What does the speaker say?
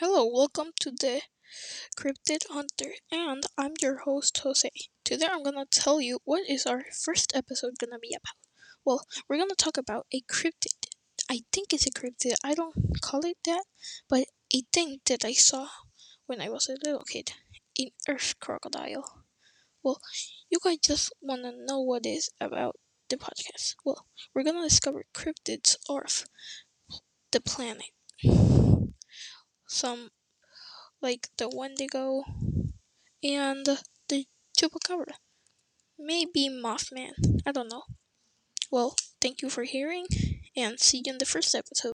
Hello, welcome to the Cryptid Hunter, and I'm your host Jose. Today I'm gonna tell you what is our first episode gonna be about. Well, we're gonna talk about a cryptid. I think it's a cryptid. I don't call it that, but a thing that I saw when I was a little kid, an earth crocodile. Well, you guys just wanna know what is about the podcast. Well, we're gonna discover cryptids of the planet some like the Wendigo and the Chupacabra. Maybe Mothman. I don't know. Well, thank you for hearing and see you in the first episode.